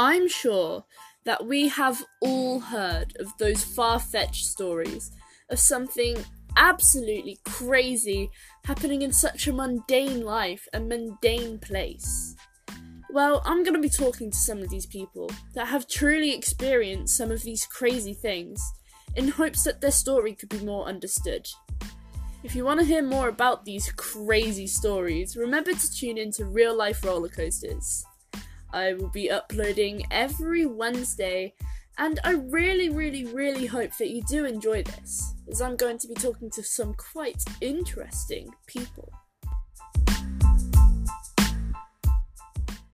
I'm sure that we have all heard of those far fetched stories of something absolutely crazy happening in such a mundane life, a mundane place. Well, I'm going to be talking to some of these people that have truly experienced some of these crazy things in hopes that their story could be more understood. If you want to hear more about these crazy stories, remember to tune in to Real Life Roller Coasters. I will be uploading every Wednesday, and I really, really, really hope that you do enjoy this, as I'm going to be talking to some quite interesting people.